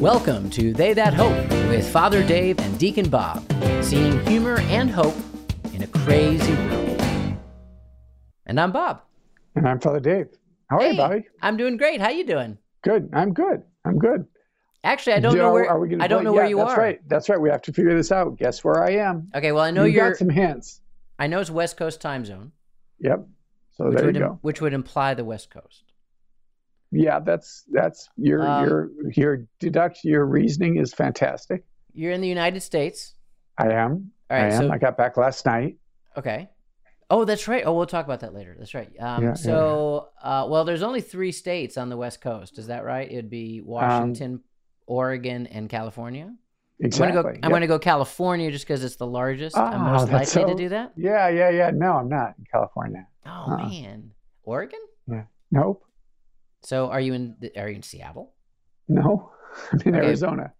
Welcome to They That Hope with Father Dave and Deacon Bob, seeing humor and hope in a crazy world. And I'm Bob. And I'm Father Dave. How are you, Bobby? I'm doing great. How are you doing? Good. I'm good. I'm good. Actually, I don't know where are we gonna I don't play- know where yeah, you that's are. That's right. That's right. We have to figure this out. Guess where I am? Okay, well I know you you're got some hints. I know it's West Coast time zone, Yep. So there you would go. which would imply the West Coast. Yeah, that's that's your Um, your your deduction. Your reasoning is fantastic. You're in the United States. I am. All right, I am. so I got back last night. Okay. Oh, that's right. Oh, we'll talk about that later. That's right. Um, Yeah, yeah, so, Uh, well, there's only three states on the West Coast. Is that right? It'd be Washington, Oregon, and California. Exactly. I'm gonna go. I'm gonna go California just because it's the largest. I'm Ah, most likely that's to do that. Yeah, yeah, yeah. No, I'm not in California. Oh Uh-uh. man, Oregon. Yeah. Nope. So, are you in? the- Are you in Seattle? No. I'm in Okay. Arizona,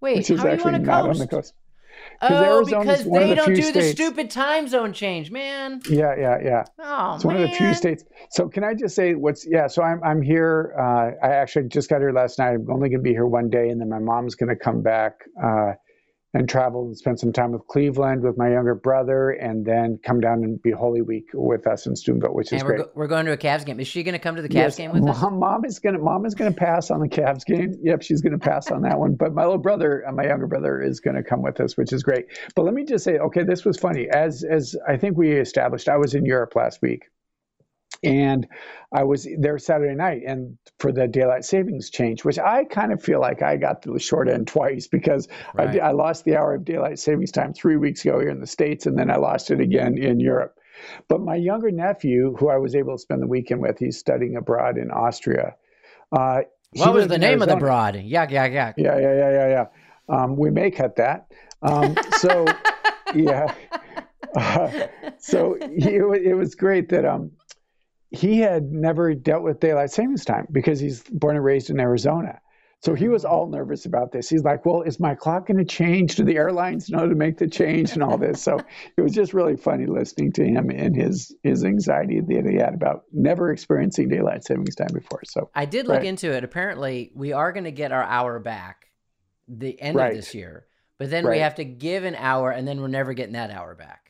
Wait, which is how are you actually on a not coast? on the coast. Oh, Arizona's because they the don't do the stupid time zone change, man. Yeah, yeah, yeah. Oh It's man. one of the few states. So can I just say what's yeah? So I'm I'm here. Uh, I actually just got here last night. I'm only going to be here one day, and then my mom's going to come back uh, and travel and spend some time with Cleveland with my younger brother, and then come down and be Holy Week with us in Steubenville, which is And we're, great. go- we're going to a Cavs game. Is she going to come to the Cavs Yes, game with us? mom, mom is gonna mom is gonna pass on the Cavs game. Yep, she's gonna pass on that one. But my little brother, uh, my younger brother, is gonna come with us, which is great. But let me just say, okay, this was funny. As as I think we established, I was in Europe last week, and I was there Saturday night, and for the daylight savings change, which I kind of feel like I got the short end twice because I, Right. did- I lost the hour of daylight savings time three weeks ago here in the states, and then I lost it again in Europe. But my younger nephew, who I was able to spend the weekend with, he's studying abroad in Austria. Uh, What was the name of the Arizona. broad? Yuck, yuck, yuck. Yeah, yeah, yeah, yeah, yeah. Um, we may cut that. Um, so, yeah. Uh, so he, it was great that um, he had never dealt with daylight savings time because he's born and raised in Arizona. So he was all nervous about this. He's like, "Well, is my clock going to change? Do the airlines know to make the change and all this?" So it was just really funny listening to him and his his anxiety that he had about never experiencing daylight savings time before. So I did look Right. into it. Apparently, we are going to get our hour back the end Right. of this year, but then we have to give an hour, and then we're never getting that hour back.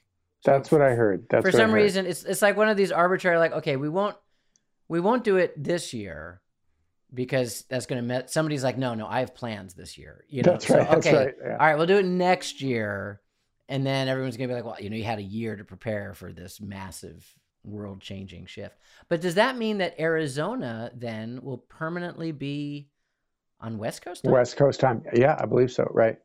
That's what I heard. That's For some reason, it's it's like one of these arbitrary, like, okay, we won't we won't do it this year because that's going to met. Somebody's like, no, no, I have plans this year. You know, That's So, right. Okay, right. Yeah. all right, we'll do it next year, and then everyone's gonna be like, well, you know, you had a year to prepare for this massive world changing shift. But does that mean that Arizona then will permanently be on West Coast? time? West Coast time. Yeah, I believe so. Right.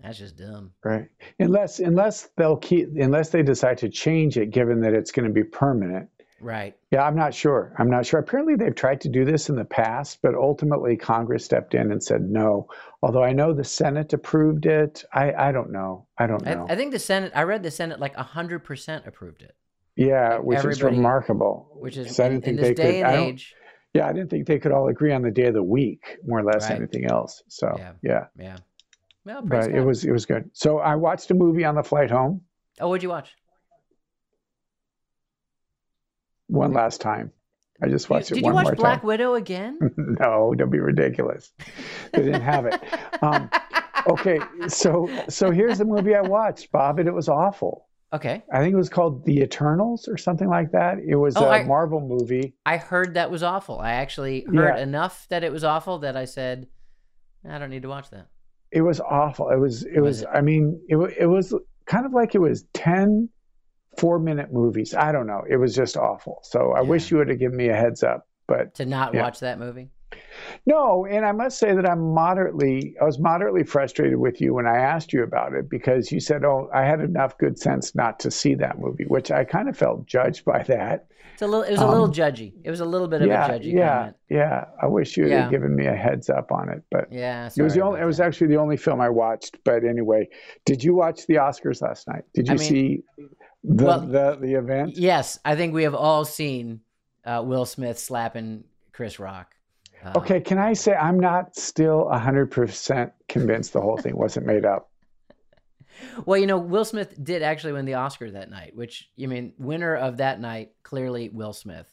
That's just dumb. Right. Unless unless they'll keep unless they decide to change it, given that it's going to be permanent. Right. Yeah, I'm not sure. I'm not sure. Apparently, they've tried to do this in the past, but ultimately Congress stepped in and said no. Although I know the Senate approved it. I I don't know. I don't I, know. I think the Senate. I read the Senate like hundred percent approved it, yeah, which is remarkable. which is I in, didn't in think this they day could. I don't- age. Yeah, I didn't think they could all agree on the day of the week, more or less Right. anything else. So Yeah. yeah, Yeah. Well, but it was it was good. So I watched a movie on the flight home Oh, what'd you watch? one last time. I just You- watched it did one you watch more Black time. Widow again? no, don't be ridiculous. They didn't have it. Um, okay, so so here's the movie I watched, Bob, and it was awful. okay. I think it was called The Eternals or something like that. It was Oh, a I- Marvel movie. I heard that was awful. I actually heard Yeah. enough that it was awful that I said, I don't need to watch that. It was awful. It was it Was? I mean, it it was kind of like it was 10 four minute movies. I don't know. It was just awful. So I Yeah. wish you would have given me a heads up, but To not Yeah. watch that movie. No, and I must say that I'm moderately, I was moderately frustrated with you when I asked you about it because you said, "Oh, I had enough good sense not to see that movie," which I kind of felt judged by that. It's a little. It was a little Um, judgy. It was a little bit of yeah, a judgy yeah, comment. yeah. I wish you had given me a heads up on it, but Yeah. it was the only. It was actually the only film I watched. But anyway, did you watch the Oscars last night? Did you I mean- see the, Well, the the event? Yes, I think we have all seen uh, Will Smith slapping Chris Rock. Uh, Okay, can I say I'm not still 100% convinced the whole thing wasn't made up. Well, you know, Will Smith did actually win the Oscar that night, which you mean winner of that night clearly Will Smith,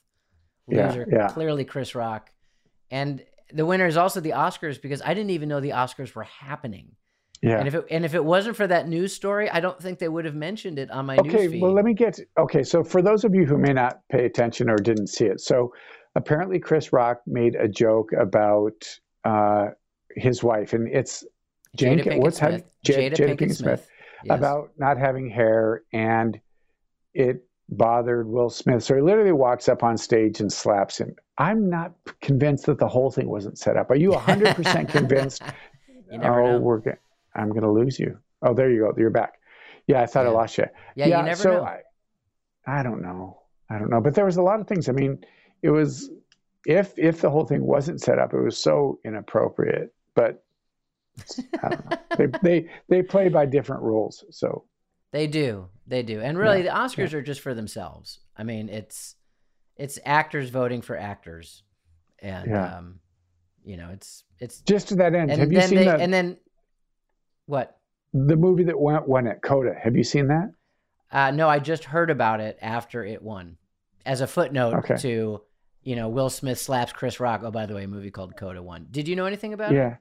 loser yeah. clearly Chris Rock, and the winner is also the Oscars because I didn't even know the Oscars were happening. Yeah. And if it and if it wasn't for that news story, I don't think they would have mentioned it on my okay, news feed. well, let me get. Okay, so for those of you who may not pay attention or didn't see it, so apparently Chris Rock made a joke about uh, his wife, and it's Jane. Jada Pinkett what's Smith. Jada, Jada, Jada Pinkett Smith. Yes. about not having hair, and it bothered Will Smith. So he literally walks up on stage and slaps him. I'm not convinced that the whole thing wasn't set up. Are you 100% convinced? you never oh, know. we're go- I'm going to lose you. Oh, there you go. You're back. Yeah, I thought I lost you. Yeah, you never so know. I, I don't know. I don't know. But there was a lot of things. I mean, it was if if the whole thing wasn't set up, it was so inappropriate. But I don't know. they they they play by different rules. So They do. They do. And really Yeah, the Oscars are just for themselves. I mean, it's it's actors voting for actors. And Yeah. um you know, it's it's just to that end, and have you seen they the and then what? the movie that went won it, Coda? Have you seen that? Uh no, I just heard about it after it won. As a footnote Okay. to you know, Will Smith slaps Chris Rock. Oh, by the way, a movie called Coda won. Did you know anything about it? Yeah.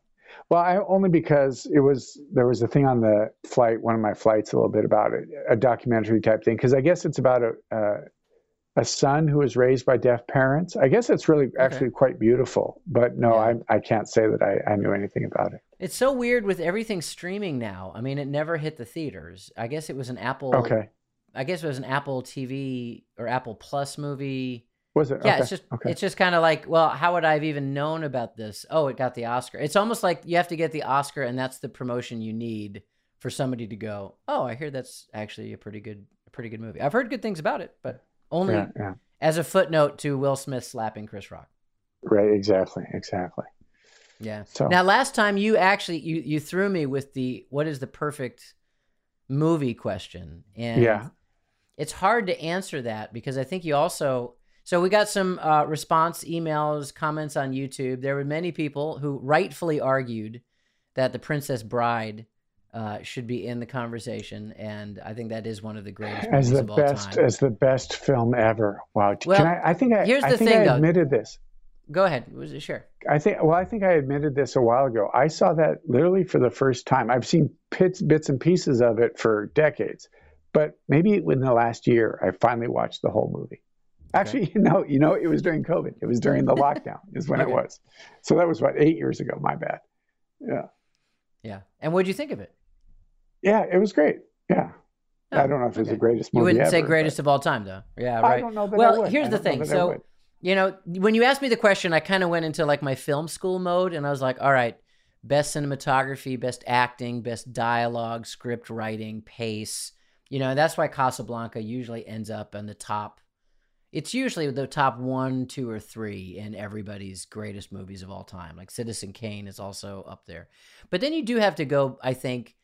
Well, I only because it was there was a thing on the flight, one of my flights, a little bit about it, a documentary type thing. Because I guess it's about a uh, a son who was raised by deaf parents. I guess it's really actually quite beautiful. But no, Yeah. I I can't say that I, I knew anything about it. It's so weird with everything streaming now. I mean, it never hit the theaters. I guess it was an Apple Okay, I guess it was an Apple TV or Apple Plus movie. Was it? Yeah, okay. it's just okay. it's just kind of like, well, how would I have even known about this? Oh, it got the Oscar. It's almost like you have to get the Oscar, and that's the promotion you need for somebody to go. Oh, I hear that's actually a pretty good, a pretty good movie. I've heard good things about it, but only yeah, yeah. as a footnote to Will Smith slapping Chris Rock. Right. Exactly. Exactly. Yeah. So Now, last time you actually you you threw me with the what is the perfect movie question, and Yeah. it's hard to answer that because I think you also. So we got some uh, response emails, comments on YouTube. There were many people who rightfully argued that the Princess Bride uh, should be in the conversation, and I think that is one of the greatest as the of all best time. as the best film ever. Wow. Well, Can I? I think I. here's I the think thing, I though. admitted this. Go ahead, was it sure? I think well, I think I admitted this a while ago. I saw that literally for the first time. I've seen bits, bits and pieces of it for decades, but maybe in the last year, I finally watched the whole movie. Actually, you know, you know, it was during COVID. It was during the lockdown, is when Okay. it was. So that was what eight years ago. My bad. Yeah, Yeah. And what would you think of it? yeah, it was great. Yeah, Oh, I don't know if it's okay. the greatest You wouldn't say ever, greatest of all time, though. Yeah, but I right. don't know that Well, here's the thing. So you know, when you asked me the question, I kind of went into like my film school mode, and I was like, all right, best cinematography, best acting, best dialogue, script writing, pace. You know, that's why Casablanca usually ends up on the top. It's usually the top one, two, or three in everybody's greatest movies of all time. Like Citizen Kane is also up there. But then you do have to go, I think,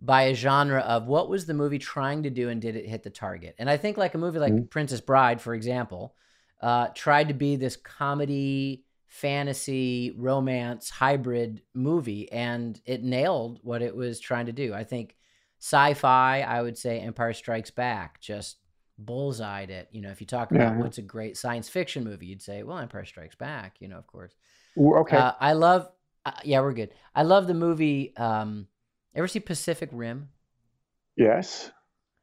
by a genre of what was the movie trying to do and did it hit the target? And I think like a movie like Mhm. Princess Bride, for example, uh, tried to be this comedy, fantasy, romance hybrid movie, and it nailed what it was trying to do. I think sci-fi, I would say Empire Strikes Back, just bullseyed it. You know, if you talk about Yeah. what's a great science fiction movie, you'd say, well, Empire Strikes Back. You know, of course. Okay. Uh, I love. Uh, yeah, we're good. I love the movie. Um, ever see Pacific Rim? yes.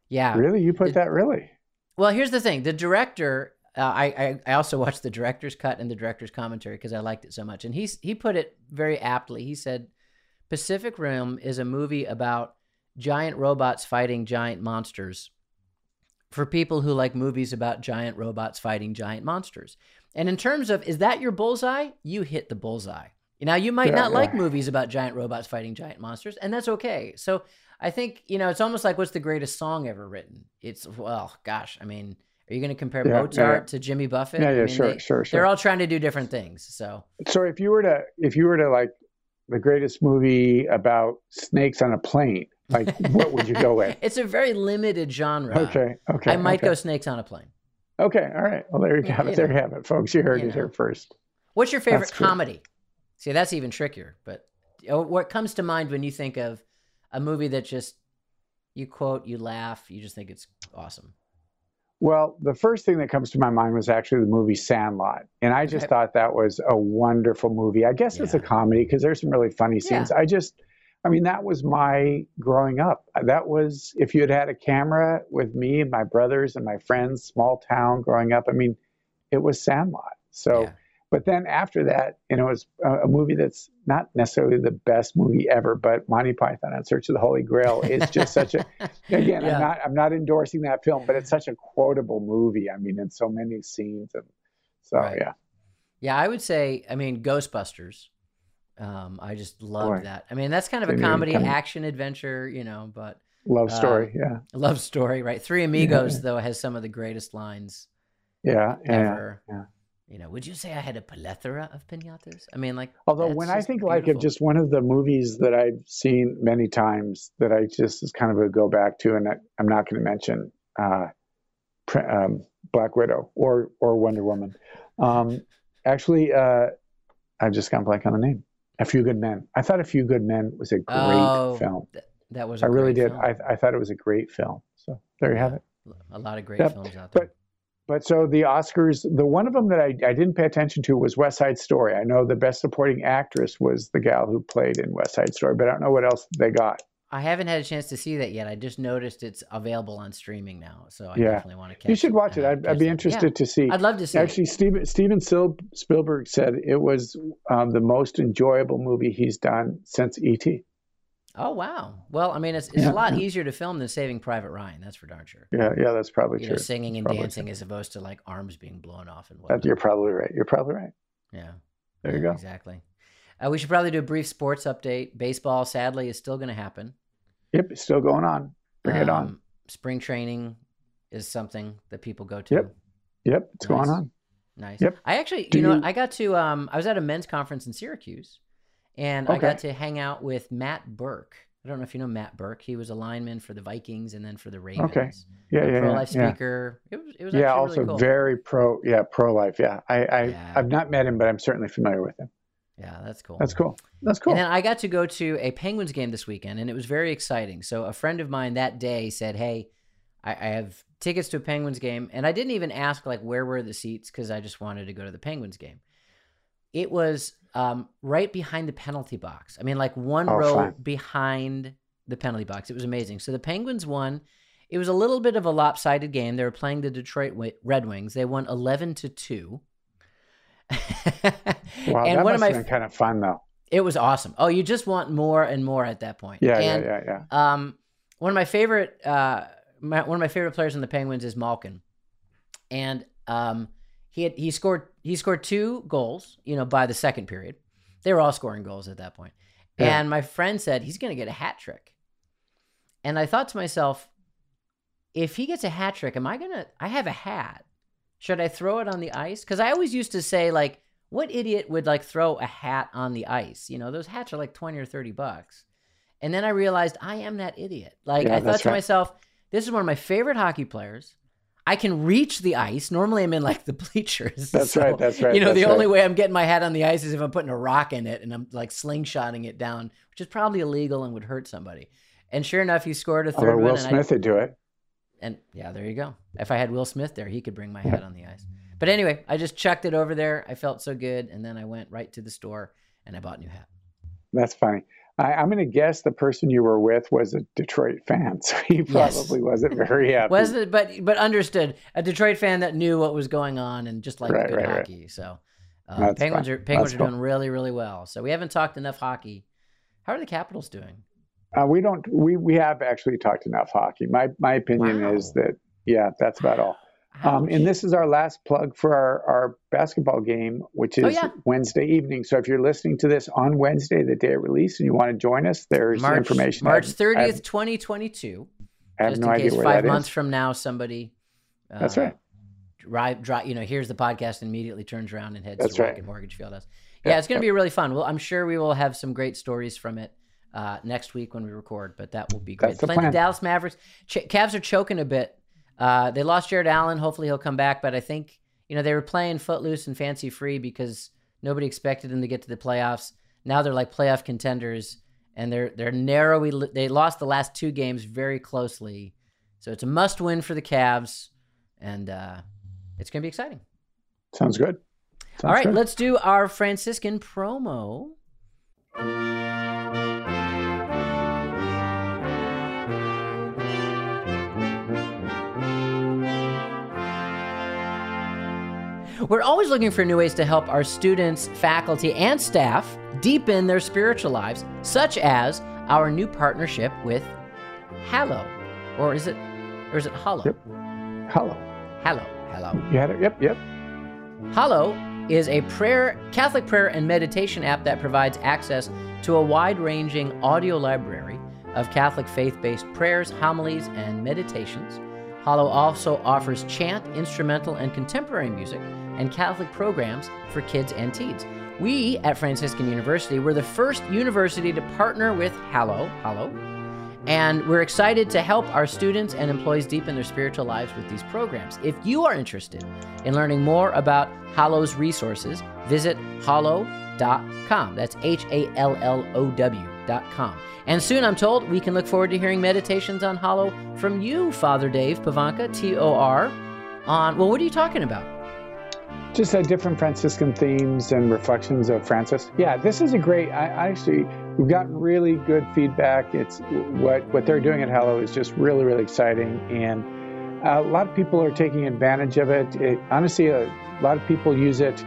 Yeah. Really, you put It- that really? Well, here's the thing: the director. Uh, I, I I also watched the director's cut and the director's commentary because I liked it so much, and he's he put it very aptly. He said, "Pacific Rim is a movie about giant robots fighting giant monsters." For people who like movies about giant robots fighting giant monsters. And in terms of, is that your bullseye? You hit the bullseye. Now, you might Yeah, not like movies about giant robots fighting giant monsters, and that's okay. So I think, you know, it's almost like what's the greatest song ever written? It's, well, gosh, I mean, are you going to compare Yeah, yeah, Mozart yeah. to Jimmy Buffett? Yeah, I mean, sure, they, sure, sure. They're all trying to do different things. So, So if you were to if you were to like the greatest movie about snakes on a plane, like what would you go with? it's a very limited genre. Okay, okay. I might okay. go Snakes on a Plane. Okay, all right. Well, there you Yeah, have it. There know. you have it, folks. You heard You it here first. What's your favorite That's true. comedy? See, that's even trickier. But what comes to mind when you think of a movie that just you quote, you laugh, you just think it's awesome? Well, the first thing that comes to my mind was actually the movie Sandlot. And I just Okay. thought that was a wonderful movie. I guess it's a comedy because there's some really funny Yeah. scenes. I just, I mean, that was my growing up. That was, if you had had a camera with me and my brothers and my friends, small town growing up, I mean, it was Sandlot. So, Yeah. but then after that, you know, it's a, a movie that's not necessarily the best movie ever, but Monty Python and Search of the Holy Grail is just such a, again, Yeah. I'm not I'm not endorsing that film, but it's such a quotable movie. I mean, in so many scenes, and so Right. yeah, Yeah, I would say, I mean, Ghostbusters. Um, I just loved Boy. that. I mean, that's kind of a comedy, come- action, adventure, you know, but love Uh, story. yeah, love story, right? Three Amigos, though, has some of the greatest lines yeah, yeah. ever. yeah. You know, would you say I had a plethora of pinatas? I mean, like, Although when I think like of just one of the movies that I've seen many times that I just is kind of a go back to, and I, I'm not going to mention uh, um, Black Widow or or Wonder Woman. Um, actually, uh, I've just gone blank on the name. A Few Good Men. I thought A Few Good Men was a great Oh, film. th- that was. I really did. I, I thought it was a great film. So there you have it. a lot of great Yep, films out there. But but so the Oscars, the one of them that I, I didn't pay attention to was West Side Story. I know the best supporting actress was the gal who played in West Side Story, but I don't know what else they got. I haven't had a chance to see that yet. I just noticed it's available on streaming now, so I Yeah. definitely want to catch. It. You should watch it. uh, I'd, I'd be interested to see. I'd love to see. it. Actually, Steven Steven Spielberg said it was um, the most enjoyable movie he's done since E.T. Oh wow! Well, I mean, it's it's Yeah, a lot easier to film than Saving Private Ryan. That's for darn sure. Yeah, yeah, that's probably You true. know, singing and Probably dancing as opposed to like arms being blown off and whatnot. you're probably right. You're probably right. Yeah. There you go. Exactly. Uh, we should probably do a brief sports update. Baseball, sadly, is still going to happen. Yep, it's still going on. Bring it on. Um, Spring training is something that people go to. Yep. Yep, it's going on. Nice. Yep. I actually, Do you know, you- I got to. Um, I was at a men's conference in Syracuse, and I got to hang out with Matt Birk. I don't know if you know Matt Birk. He was a lineman for the Vikings and then for the Ravens. Okay. Yeah, yeah, pro life yeah. speaker. It was. It was yeah actually also really cool. very pro yeah pro life yeah i, I Yeah. i've not met him but i'm certainly familiar with him yeah, that's cool. that's cool that's cool And then I got to go to a Penguins game this weekend, and it was very exciting. So a friend of mine that day said, "Hey, I, I have tickets to a Penguins game," and I didn't even ask like where were the seats because I just wanted to go to the Penguins game. It was um, right behind the penalty box. I mean, like one Oh, row fine. behind the penalty box. It was amazing. So the Penguins won. It was a little bit of a lopsided game. They were playing the Detroit Red Wings. They won eleven to two. wow and that one must of my have been kind of fun though it was awesome. Oh, you just want more and more at that point. yeah and, yeah yeah yeah Um, one of my favorite, uh, my, one of my favorite players on the Penguins is Malkin, and um, he had he scored he scored two goals. You know, by the second period, they were all scoring goals at that point. Yeah. And my friend said he's going to get a hat trick, and I thought to myself, if he gets a hat trick, am I gonna? I have a hat. Should I throw it on the ice? Because I always used to say like, what idiot would like throw a hat on the ice? You know, those hats are like twenty or thirty bucks. And then I realized I am that idiot. Like Yeah, I thought to right. myself, this is one of my favorite hockey players. I can reach the ice. Normally I'm in like the bleachers. that's So, right that's right You know, the only right. way I'm getting my hat on the ice is if I'm putting a rock in it and I'm like slingshotting it down, which is probably illegal and would hurt somebody. And sure enough, he scored a third although will one. and I- smith would do it and yeah, there you go. If I had Will Smith there, he could bring my hat on the ice. But anyway, I just chucked it over there. I felt so good, and then I went right to the store and I bought a new hat. that's funny I, i'm going to guess the person you were with was a detroit fan so he Yes. probably wasn't very happy Was it? But but understood. A Detroit fan that knew what was going on and just liked Right, good right, right. hockey. So uh, Penguins fine. are Penguins That's are cool. doing really really well. So we haven't talked enough hockey. How are the Capitals doing? Uh, we don't we we have actually talked enough hockey my my opinion Wow. is that yeah that's about all Um, and this is our last plug for our, our basketball game, which is Oh, yeah. Wednesday evening. So if you're listening to this on Wednesday, the day of release, and you want to join us, there's March information. March I have- thirtieth, twenty twenty two. I have Just no in case five months is. from now somebody. Uh, That's right. Drive, drive, you know, here's the podcast and immediately turns around and heads That's to right. Rocket Mortgage Fieldhouse. Yeah, Yeah, it's going to be really fun. Well, I'm sure we will have some great stories from it uh, next week when we record, but that will be great. That's the Playing the Dallas Mavericks. Ch- Cavs are choking a bit. Uh, they lost Jarrett Allen. Hopefully he'll come back, but I think, you know, they were playing footloose and fancy free because nobody expected them to get to the playoffs. Now they're like playoff contenders and they're they're narrowly they lost the last two games very closely. So it's a must win for the Cavs and uh, it's going to be exciting. Sounds good. Sounds All right, good. let's do our Franciscan promo. We're always looking for new ways to help our students, faculty, and staff deepen their spiritual lives, such as our new partnership with Hallow. Or is it or is it Hollow? Yep. Hello. Hallow. Hello. You had it. Yep. Yep. Hallow is a prayer Catholic prayer and meditation app that provides access to a wide-ranging audio library of Catholic faith-based prayers, homilies, and meditations. Hallow also offers chant, instrumental, and contemporary music and Catholic programs for kids and teens. We at Franciscan University were the first university to partner with Hallow, Hallow, and we're excited to help our students and employees deepen their spiritual lives with these programs. If you are interested in learning more about Hallow's resources, visit hallow.com. That's H A L L O W.com. And soon, I'm told, we can look forward to hearing meditations on Hallow from you, Father Dave Pivonka, T O R, on, well, what are you talking about? Just uh, different Franciscan themes and reflections of Francis. Yeah, this is a great. I, I actually we've gotten really good feedback. It's what what they're doing at Hello is just really really exciting, and a lot of people are taking advantage of it. it honestly, a lot of people use it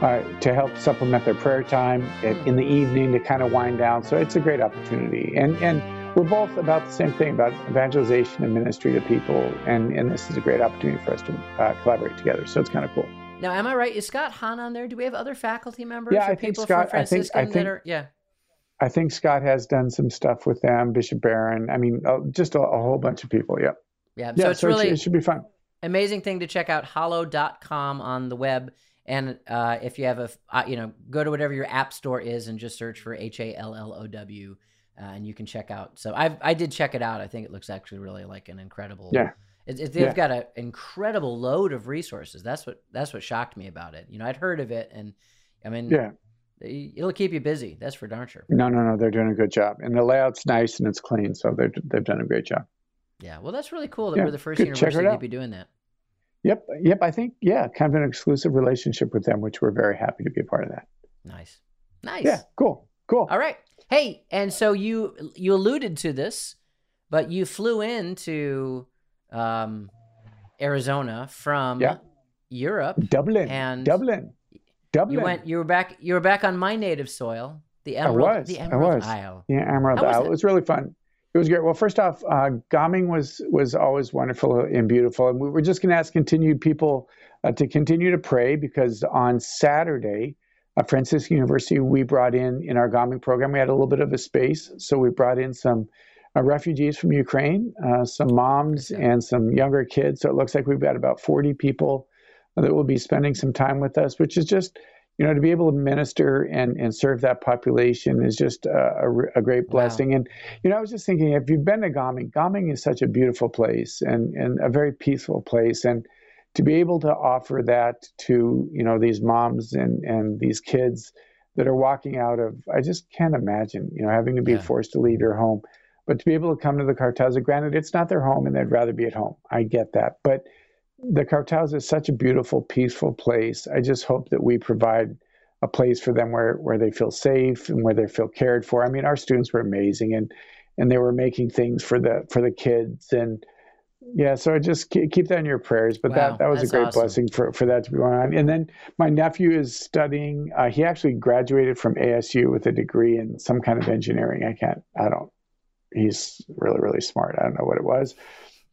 uh, to help supplement their prayer time in the evening to kind of wind down. So it's a great opportunity, and and we're both about the same thing about evangelization and ministry to people, and and this is a great opportunity for us to uh, collaborate together. So it's kind of cool. Now, am I right? Is Scott Hahn on there? Do we have other faculty members Yeah, or I think people Scott- from I think- I that think- are, yeah. I think Scott has done some stuff with them, Bishop Barron. I mean, uh, just a, a whole bunch of people. Yeah. Yeah, Yeah. so it's it really should- it should be fun. amazing thing to check out hollow.com on the web and uh, if you have a uh, you know go to whatever your app store is and just search for h-a-l-l-o-w uh, and you can check out so i i did check it out i think it looks actually really like an incredible Yeah. They've Yeah. got an incredible load of resources that's what that's what shocked me about it you know i'd heard of it and i mean Yeah. it'll keep you busy that's for darn sure No, no, no. They're doing a good job, and the layout's nice and it's clean, so they're they've done a great job. yeah well that's really cool that Yeah, we're the first good. University to be doing that Yep. Yep. I think yeah, kind of an exclusive relationship with them, which we're very happy to be a part of that. nice nice Yeah. Cool. Cool. All right. Hey, and so you you alluded to this, but you flew into um, Arizona from Yeah. Europe. Dublin. And Dublin. Dublin. You went. You were back. You were back on my native soil, the Emerald. was, The I Emerald was. Isle. Yeah, Emerald Isle. it? It was really fun. It was great. Well, first off, uh, Gaming was was always wonderful and beautiful, and we were just going to ask continued people uh, to continue to pray because on Saturday, at Franciscan University, we brought in in our Gaming program, we had a little bit of a space, so we brought in some uh, refugees from Ukraine, uh, some moms and some younger kids. So it looks like we've got about 40 people that will be spending some time with us, which is just you know to be able to minister and and serve that population is just a, a, a great Wow. blessing and you know i was just thinking if you've been to gaming gaming is such a beautiful place and and a very peaceful place and to be able to offer that to you know these moms and and these kids that are walking out of i just can't imagine you know having to be Yeah. forced to leave your home but to be able to come to the Kartause granted it's not their home and they'd rather be at home. I get that. But the Kartause is such a beautiful peaceful place. I just hope that we provide a place for them where where they feel safe and where they feel cared for. I mean our students were amazing and and they were making things for the for the kids. And yeah so I just keep, keep that in your prayers. But Wow, that that was a great awesome. blessing for for that to be going on. And then my nephew is studying uh, he actually graduated from asu with a degree in some kind of engineering. I can't i don't he's really really smart i don't know what it was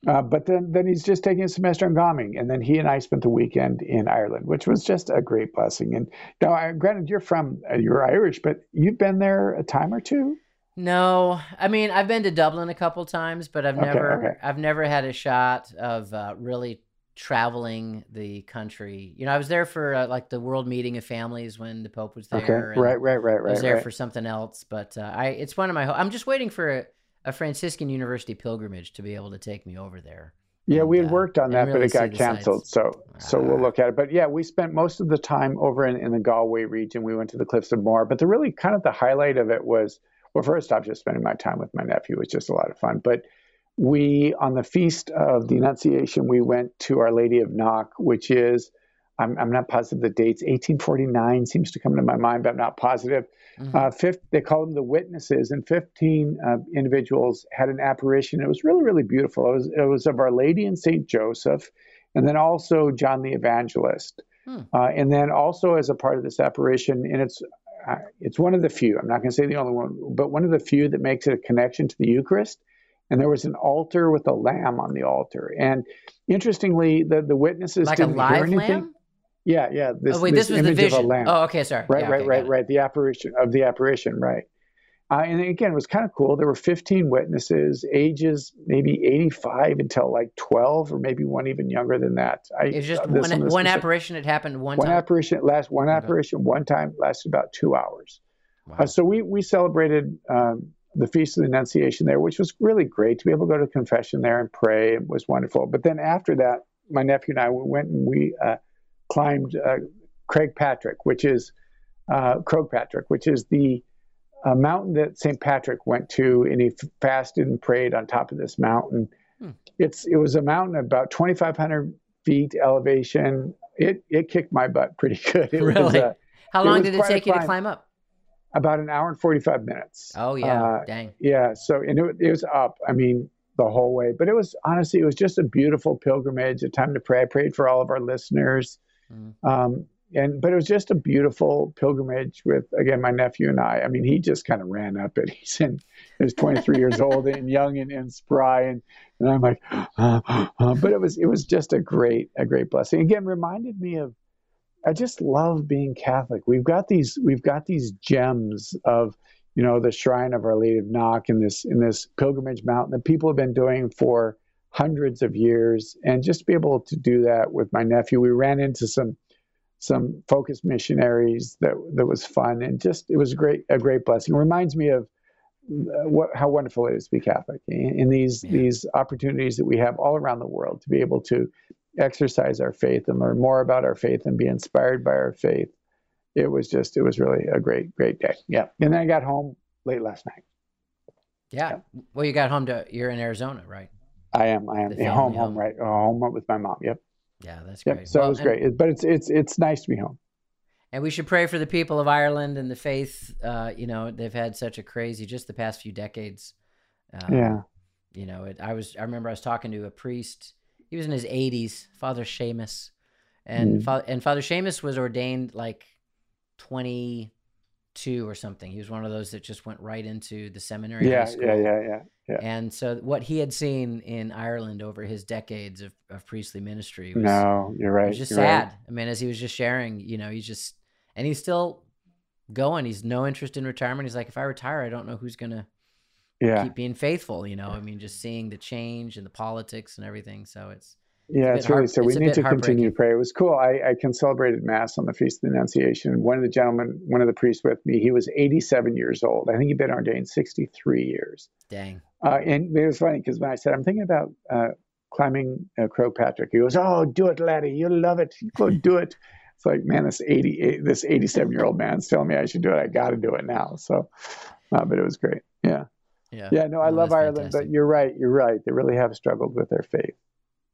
uh, but then, then he's just taking a semester in Gaming, and then he and I spent the weekend in Ireland, which was just a great blessing. And now, I, granted, you're from uh, you're Irish, but you've been there a time or two. No, I mean I've been to Dublin a couple times, but I've Okay, never okay. I've never had a shot of uh, really traveling the country. You know, I was there for uh, like the World Meeting of Families when the Pope was there. Okay, and right, right, right, I was there right. for something else, but uh, I it's one of my. ho- I'm just waiting for a, Franciscan University pilgrimage to be able to take me over there. Yeah, we had uh, worked on that, really but it got canceled. So, so we'll Ah. look at it. But yeah, we spent most of the time over in, in the Galway region. We went to the Cliffs of Moher, but the really kind of the highlight of it was well, first off, just spending my time with my nephew was just a lot of fun. But we on the feast of the Annunciation, we went to Our Lady of Knock, which is I'm, I'm not positive the dates. 1849 seems to come to my mind, but I'm not positive. Mm-hmm. Uh, fifth, they call them the witnesses, and 15 uh, individuals had an apparition. It was really, really beautiful. It was, it was of Our Lady and Saint Joseph, and then also John the Evangelist. Hmm. Uh, and then also as a part of this apparition, and it's uh, it's one of the few. I'm not going to say the only one, but one of the few that makes it a connection to the Eucharist. And there was an altar with a lamb on the altar. And interestingly, the the witnesses like didn't hear anything. Lamb? Yeah, yeah. This, oh, wait, this, this was the vision. Oh, okay, sorry. Right, yeah, right, okay, right, right. The apparition of the apparition, right. Uh, and again, it was kind of cool. There were 15 witnesses, ages maybe 85 until like 12, or maybe one even younger than that. I, it's just uh, one, one apparition. It happened one, one time. apparition last one okay. apparition one time lasted about two hours. Wow. Uh, so we we celebrated um, the feast of the Annunciation there, which was really great to be able to go to confession there and pray. It was wonderful. But then after that, my nephew and I we went and we uh, climbed uh, Croagh Patrick, which is uh, Patrick, which is the a mountain that St. Patrick went to, and he fasted and prayed on top of this mountain. Hmm. It's it was a mountain about 2,500 feet elevation. It it kicked my butt pretty good. It really? Was, uh, How long it did it take you to climb up? About an hour and 45 minutes. Oh yeah, uh, dang. Yeah. So and it, it was up. I mean the whole way, but it was honestly it was just a beautiful pilgrimage, a time to pray. I prayed for all of our listeners. Mm. Um, and but it was just a beautiful pilgrimage with again my nephew and I. I mean, he just kind of ran up it. He's in he's 23 years old and young and, and spry, and and I'm like, uh, uh, but it was it was just a great a great blessing. Again, reminded me of I just love being Catholic. We've got these we've got these gems of you know the shrine of Our Lady of Knock in this in this pilgrimage mountain that people have been doing for hundreds of years, and just be able to do that with my nephew. We ran into some some focus missionaries that that was fun and just it was a great a great blessing. It reminds me of uh, what, how wonderful it is to be Catholic in, in these yeah. these opportunities that we have all around the world to be able to exercise our faith and learn more about our faith and be inspired by our faith. It was just it was really a great great day. Yeah, and then I got home late last night. Yeah. yeah. Well, you got home to you're in Arizona, right? I am. I am home, home, home, right? Home with my mom. Yep. Yeah, that's great. Yep, so well, it was great, but it's it's it's nice to be home. And we should pray for the people of Ireland and the faith. Uh, you know, they've had such a crazy just the past few decades. Um, yeah. You know, it, I was I remember I was talking to a priest. He was in his 80s, Father Seamus, and mm. Fa- and Father Seamus was ordained like 22 or something. He was one of those that just went right into the seminary. Yeah, yeah, yeah, yeah. Yeah. And so what he had seen in Ireland over his decades of, of priestly ministry was No, you're right. was just you're sad. Right. I mean, as he was just sharing, you know, he's just and he's still going. He's no interest in retirement. He's like, if I retire, I don't know who's gonna yeah. keep being faithful, you know. I mean, just seeing the change and the politics and everything. So it's yeah, it's, really so. We need to continue to pray. It was cool. I, I can celebrated Mass on the Feast of the Annunciation. One of the gentlemen, one of the priests with me, he was 87 years old. I think he'd been ordained 63 years. Dang. Uh, and it was funny because when I said, I'm thinking about uh, climbing uh, Croagh Patrick, he goes, Oh, do it, laddie. You'll love it. Go do it. It's like, man, this 80, this 87 year old man's telling me I should do it. I got to do it now. So, uh, but it was great. Yeah. Yeah. Yeah. No, I love Ireland, fantastic. but you're right. You're right. They really have struggled with their faith.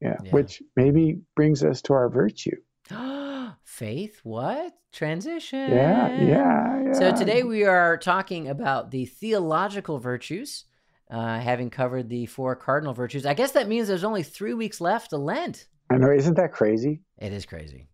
Yeah. yeah. Which maybe brings us to our virtue. Faith, what? Transition. Yeah, yeah, yeah. So today we are talking about the theological virtues, uh, having covered the four cardinal virtues. I guess that means there's only three weeks left to Lent. I know. Isn't that crazy? It is crazy.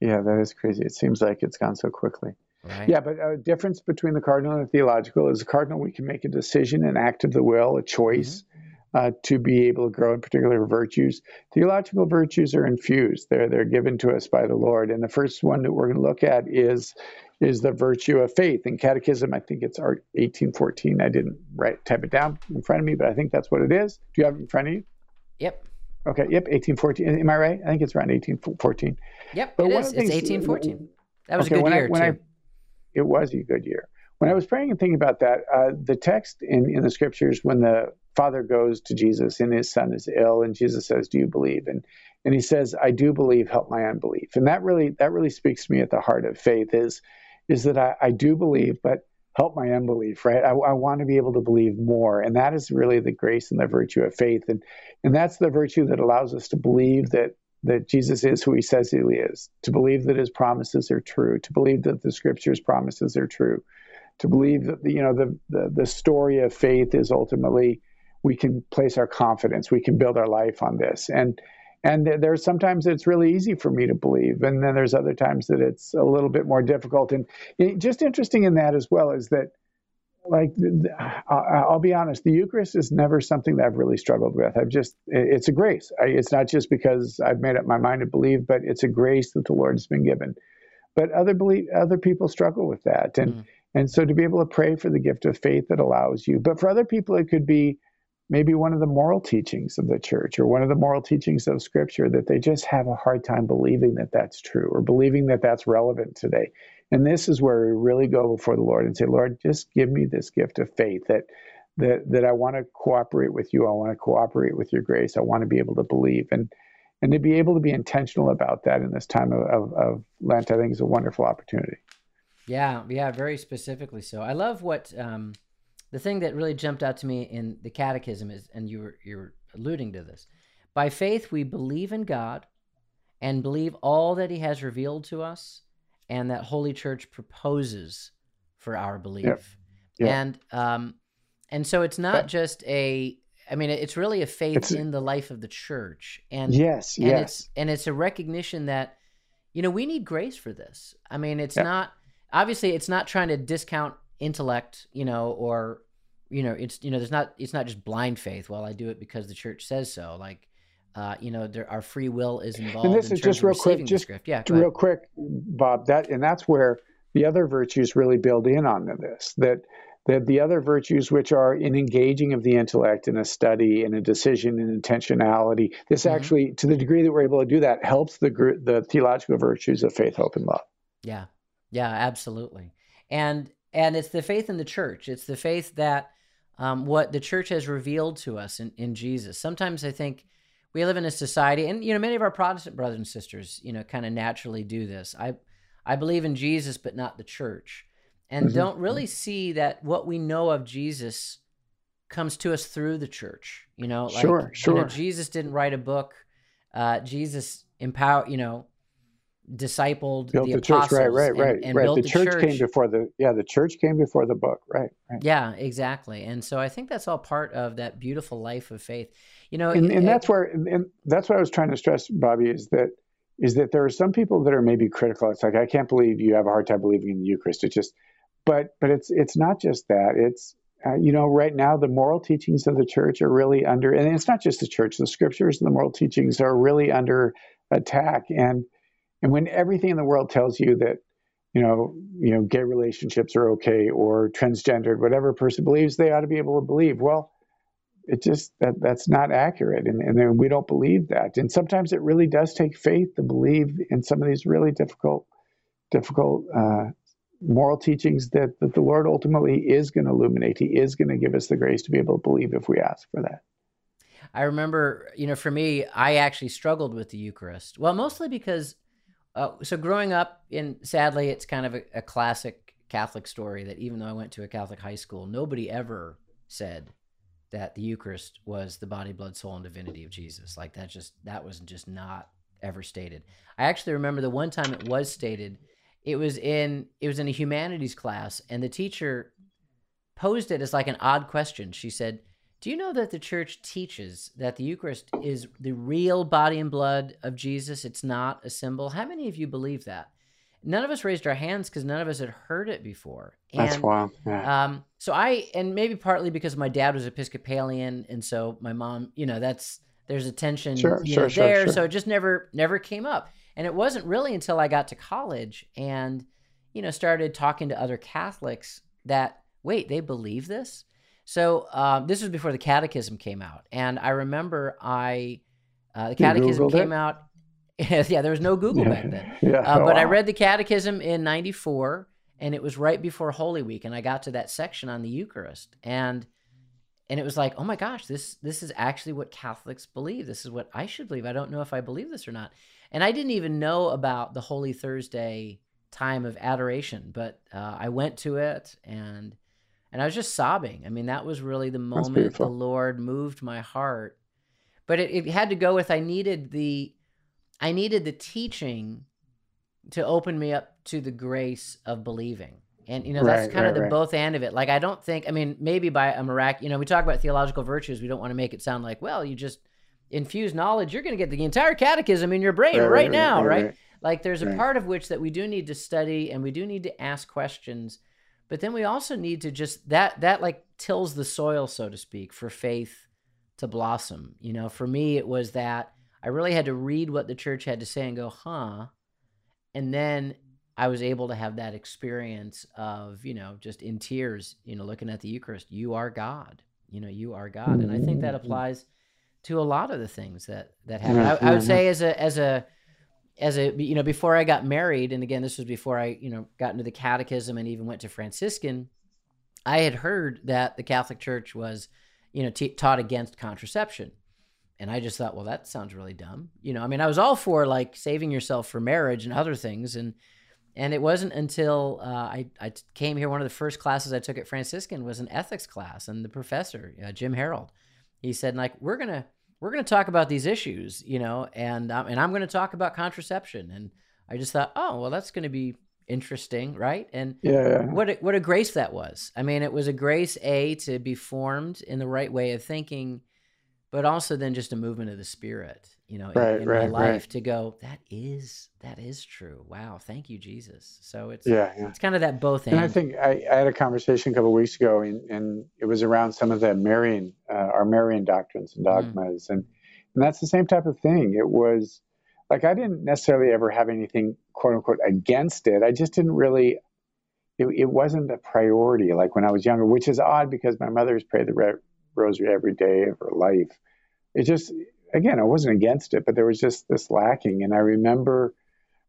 Yeah, that is crazy. It seems like it's gone so quickly. Right. Yeah, but a difference between the cardinal and the theological is the cardinal, we can make a decision, an act of the will, a choice. Mm-hmm uh, to be able to grow in particular virtues. Theological virtues are infused; they're they're given to us by the Lord. And the first one that we're going to look at is is the virtue of faith. In Catechism, I think it's 1814. I didn't write type it down in front of me, but I think that's what it is. Do you have it in front of you? Yep. Okay. Yep. 1814. Am I right? I think it's around 1814. Yep. But it is. It's 1814. That was okay, a good year I, too. I, it was a good year. When I was praying and thinking about that, uh, the text in, in the scriptures, when the father goes to Jesus and his son is ill and Jesus says, "Do you believe?" and and he says, "I do believe. Help my unbelief." And that really that really speaks to me at the heart of faith is is that I, I do believe, but help my unbelief, right? I, I want to be able to believe more. And that is really the grace and the virtue of faith. And, and that's the virtue that allows us to believe that, that Jesus is who he says he is, to believe that his promises are true, to believe that the scriptures promises are true, to believe that, you know, the, the, the story of faith is ultimately we can place our confidence, we can build our life on this. And, and there's sometimes it's really easy for me to believe and then there's other times that it's a little bit more difficult. And just interesting in that as well is that like i'll be honest the eucharist is never something that i've really struggled with. I've just it's a grace. It's not just because i've made up my mind to believe but it's a grace that the lord has been given. But other believe other people struggle with that. And mm. And so to be able to pray for the gift of faith that allows you but for other people it could be maybe one of the moral teachings of the church or one of the moral teachings of scripture that they just have a hard time believing that that's true or believing that that's relevant today. And this is where we really go before the lord and say lord just give me this gift of faith that that that i want to cooperate with you. I want to cooperate with your grace. I want to be able to believe. And and to be able to be intentional about that in this time of, of, of lent i think is a wonderful opportunity yeah yeah very specifically so i love what um the thing that really jumped out to me in the catechism is, and you were you're alluding to this, by faith we believe in God and believe all that He has revealed to us, and that Holy Church proposes for our belief. Yep. Yep. And um, and so it's not just a I mean, it's really a faith in the life of the church, and yes, and yes, it's and it's a recognition that you know we need grace for this. I mean, it's yep. not obviously it's not trying to discount intellect, you know, or you know, it's you know, there's not it's not just blind faith. Well, I do it because the church says so. Like, uh, you know, there, our free will is involved. And this in is just real quick, just yeah, real quick, Bob. That and that's where the other virtues really build in on this. That that the other virtues, which are in engaging of the intellect in a study, in a decision, in intentionality, this mm-hmm. actually, to the degree that we're able to do that, helps the the theological virtues of faith, hope, and love. Yeah, yeah, absolutely. And and it's the faith in the church. It's the faith that um, what the church has revealed to us in, in Jesus. Sometimes I think we live in a society, and you know, many of our Protestant brothers and sisters, you know, kind of naturally do this. I, I believe in Jesus, but not the church, and mm-hmm. don't really see that what we know of Jesus comes to us through the church. You know, like, sure, sure. You know, Jesus didn't write a book. Uh, Jesus empower, you know, discipled built the, the church right right right and, and right. the, the church, church, came before the yeah the church came before the book right, right. Yeah exactly. And so i think that's all part of that beautiful life of faith. You know and, and that's where and that's what i was trying to stress bobby is that is that there are some people that are maybe critical. It's like i can't believe you have a hard time believing in the eucharist. It's just but but it's it's not just that. It's uh, you know right now the moral teachings of the church are really under and it's not just the church. The scriptures and the moral teachings are really under attack. And and when everything in the world tells you that, you know, you know, gay relationships are okay or transgendered, whatever person believes, they ought to be able to believe. Well, it just that that's not accurate, and and we don't believe that. And sometimes it really does take faith to believe in some of these really difficult, difficult. Uh, moral teachings that, that the Lord ultimately is going to illuminate. He is going to give us the grace to be able to believe if we ask for that. I remember, you know, for me, I actually struggled with the Eucharist. Well, mostly because uh, so growing up in, sadly, it's kind of a, a classic Catholic story that even though I went to a Catholic high school, nobody ever said that the Eucharist was the body, blood, soul, and divinity of Jesus. Like that just that was just not ever stated. I actually remember the one time it was stated. It was in it was in a humanities class, and the teacher posed it as like an odd question. She said, do you know that the church teaches that the Eucharist is the real body and blood of Jesus? It's not a symbol. How many of you believe that? None of us raised our hands because none of us had heard it before. And, That's wild. Yeah. Um, so I, and maybe partly because my dad was Episcopalian, and so my mom, you know, that's there's a tension sure, you know, sure, there. Sure. So it just never never came up. And it wasn't really until I got to college and you know started talking to other Catholics that wait, they believe this so um, this was before the Catechism came out, and I remember I uh, the Catechism came it? out. yeah, there was no Google yeah. back then. Yeah, uh, but wow. I read the Catechism in '94, and it was right before Holy Week, and I got to that section on the Eucharist, and and it was like, oh my gosh, this this is actually what Catholics believe. This is what I should believe. I don't know if I believe this or not, and I didn't even know about the Holy Thursday time of adoration. But uh, I went to it and and I was just sobbing. I mean, that was really the moment the Lord moved my heart. But it, it had to go with I needed the I needed the teaching to open me up to the grace of believing. And you know that's kind right, of the right. both end of it. Like I don't think I mean maybe by a miracle. You know we talk about theological virtues. We don't want to make it sound like well you just infuse knowledge. You're going to get the entire catechism in your brain right, now, right? Like there's a part of which that we do need to study and we do need to ask questions, but then we also need to just that that like tills the soil, so to speak, for faith to blossom. You know, for me it was that I really had to read what the church had to say and go, huh, and then I was able to have that experience of, you know, just in tears, you know, looking at the Eucharist, you are God. You know, you are God. And I think that mm-hmm. applies to a lot of the things that that happen. I, I would say as a as a as a you know before I got married, and again this was before I you know got into the catechism and even went to Franciscan. I had heard that the Catholic Church was you know t- taught against contraception, and I just thought, well, that sounds really dumb. You know, I mean, I was all for like saving yourself for marriage and other things, and and it wasn't until uh, I, I came here, one of the first classes I took at Franciscan was an ethics class. And the professor, uh, Jim Harold, he said, like, we're to, we're going to talk about these issues, you know, and, um, and I'm going to talk about contraception. And I just thought, oh, well, that's going to be interesting. Right. And yeah. what, a, what a grace that was. I mean, it was a grace, A, to be formed in the right way of thinking, but also then just a movement of the spirit you know right, in, in right, my life right. to go that is that is true wow thank you jesus so it's yeah, yeah. it's kind of that both and i think I, I, had a conversation a couple weeks ago and, and, it was around some of the marian uh, our marian doctrines and mm. dogmas mm. and and that's the same type of thing it was like i didn't necessarily ever have anything quote unquote against it i just didn't really it, it wasn't a priority like when i was younger which is odd because my mother's prayed the re- rosary every day of her life it just again, I wasn't against it, but there was just this lacking. And I remember,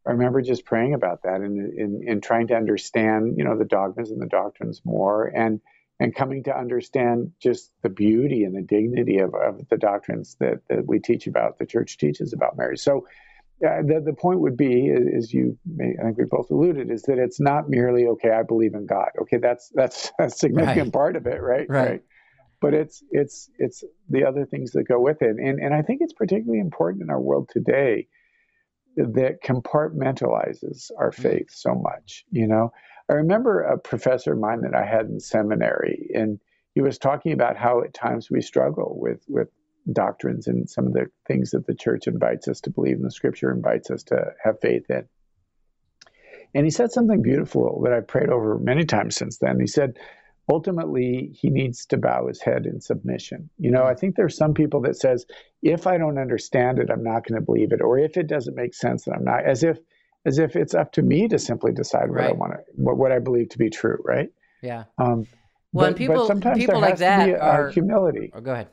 I remember just praying about that and, and, and trying to understand, you know, the dogmas and the doctrines more and, and coming to understand just the beauty and the dignity of, of the doctrines that, that we teach about, the church teaches about marriage. So uh, the, the point would be, as you may, I think we both alluded, is that it's not merely, okay, I believe in God. Okay, that's, that's a significant right. part of it, right? Right. right but it's it's it's the other things that go with it. And and i think it's particularly important in our world today that compartmentalizes our mm-hmm. faith so much you know? I remember a professor of mine that i had in seminary and he was talking about how at times we struggle with with doctrines and some of the things that the church invites us to believe and the scripture invites us to have faith in. And he said something beautiful that i've prayed over many times since then. He said ultimately he needs to bow his head in submission. You know i think there's some people that says if i don't understand it i'm not going to believe it or if it doesn't make sense then i'm not as if as if it's up to me to simply decide what right. i want to what, what i believe to be true right? Yeah. Um well but, people but sometimes people like that are humility. Oh, go ahead.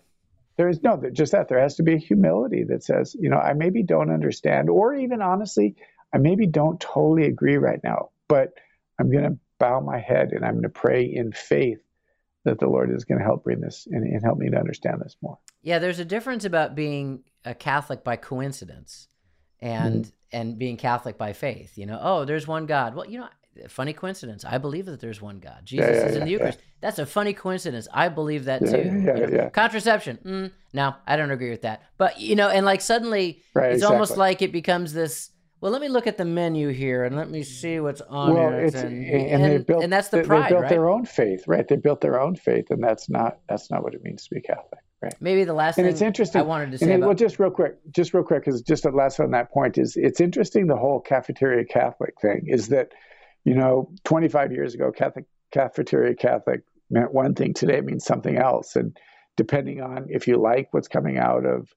There is no just that there has to be a humility that says you know i maybe don't understand or even honestly i maybe don't totally agree right now but i'm going to bow my head and I'm going to pray in faith that the Lord is going to help bring this and, and, help me to understand this more. Yeah, there's a difference about being a Catholic by coincidence and mm-hmm. and being Catholic by faith. You know, oh, there's one God. Well, you know, funny coincidence. I believe that there's one God. Jesus yeah, yeah, is in the Eucharist. Yeah. That's a funny coincidence. I believe that too. Yeah, you know? Contraception. Mm, no, I don't agree with that. But you know, and like suddenly, right, it's exactly. almost like it becomes this well, let me look at the menu here and let me see mm. what's on well, it. And, and, and, they built, and that's the pride, They built right? their own faith, right? They built their own faith, and that's not that's not what it means to be Catholic, right? Maybe the last and thing it's interesting. I wanted to say about... well, just real quick, just real quick, because just a last on that point is it's interesting. The whole cafeteria Catholic thing is that, you know, 25 years ago, Catholic cafeteria Catholic meant one thing. Today it means something else, and depending on if you like what's coming out of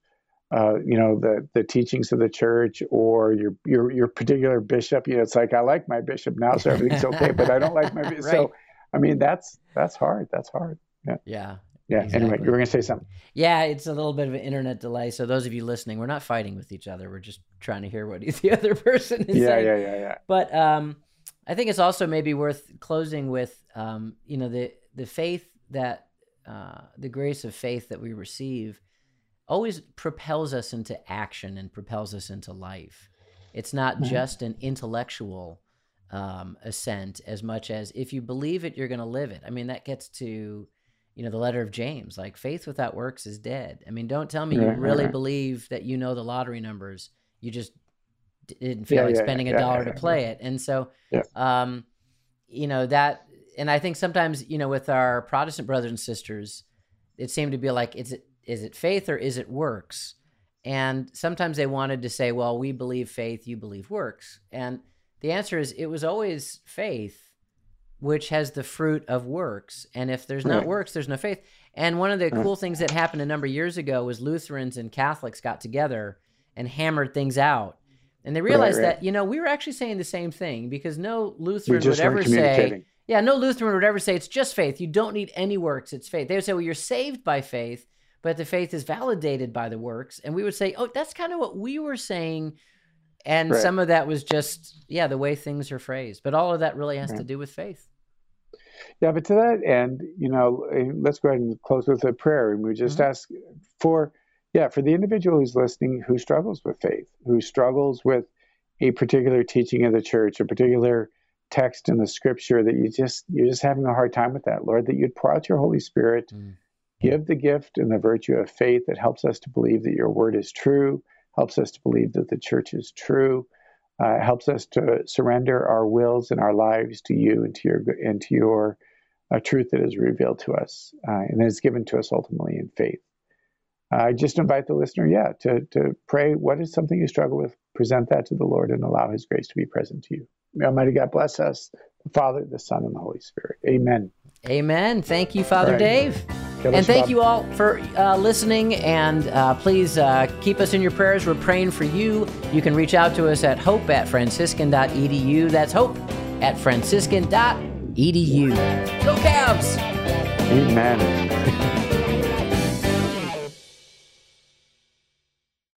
uh, you know the the teachings of the church or your your your particular bishop. You know, it's like I like my bishop now, so everything's okay, but I don't like my bishop. right. So, I mean, that's that's hard. That's hard. Yeah. Yeah. Yeah. Exactly. Anyway, you were going to say something. Yeah, it's a little bit of an internet delay. So those of you listening, we're not fighting with each other. We're just trying to hear what the other person is saying. yeah, saying. Yeah, yeah, yeah, But um, I think it's also maybe worth closing with, um, you know, the the faith that uh, the grace of faith that we receive always propels us into action and propels us into life. It's not mm-hmm. just an intellectual um, assent as much as if you believe it, you're going to live it. I mean, that gets to, you know, the letter of James. Like faith without works is dead. I mean, don't tell me you really right. believe that you know the lottery numbers. You just didn't feel Yeah, like yeah, spending yeah, a dollar yeah, to play it. And so, Yeah. um, you know, that, and I think sometimes, you know, with our Protestant brothers and sisters, it seemed to be like, is it, is it faith or is it works? And sometimes they wanted to say, well, we believe faith, you believe works. And the answer is it was always faith, which has the fruit of works. And if there's not Right. works, there's no faith. And one of the cool things that happened a number of years ago was Lutherans and Catholics got together and hammered things out. And they realized right. that, you know, we were actually saying the same thing because no Lutheran would ever say, yeah, no Lutheran would ever say it's just faith. You don't need any works. It's faith. They would say, well, you're saved by faith, but the faith is validated by the works. And we would say, oh, that's kind of what we were saying. And Right. some of that was just, yeah, the way things are phrased. But all of that really has to do with faith. Yeah, but to that end, you know, eh, let's go ahead and close with a prayer. And we just Mhm. ask for, yeah, for the individual who's listening who struggles with faith, who struggles with a particular teaching of the church, a particular text in the scripture that you just you're just having a hard time with that, Lord, that you'd pour out your Holy Spirit, Mm. Give the gift and the virtue of faith that helps us to believe that your word is true, helps us to believe that the church is true, uh, helps us to surrender our wills and our lives to you and to your and to your uh, truth that is revealed to us uh, and is given to us ultimately in faith. I just invite the listener, yeah, to to pray. What is something you struggle with? Present that to the Lord and allow His grace to be present to you. May Almighty God bless us, the Father, the Son, and the Holy Spirit. Amen. Amen. Thank you, Father right. Dave. And thank you all for uh, listening. And uh, please uh, keep us in your prayers. We're praying for you. You can reach out to us at hope at franciscan.edu. That's hope at franciscan.edu. Go Cavs! Amen.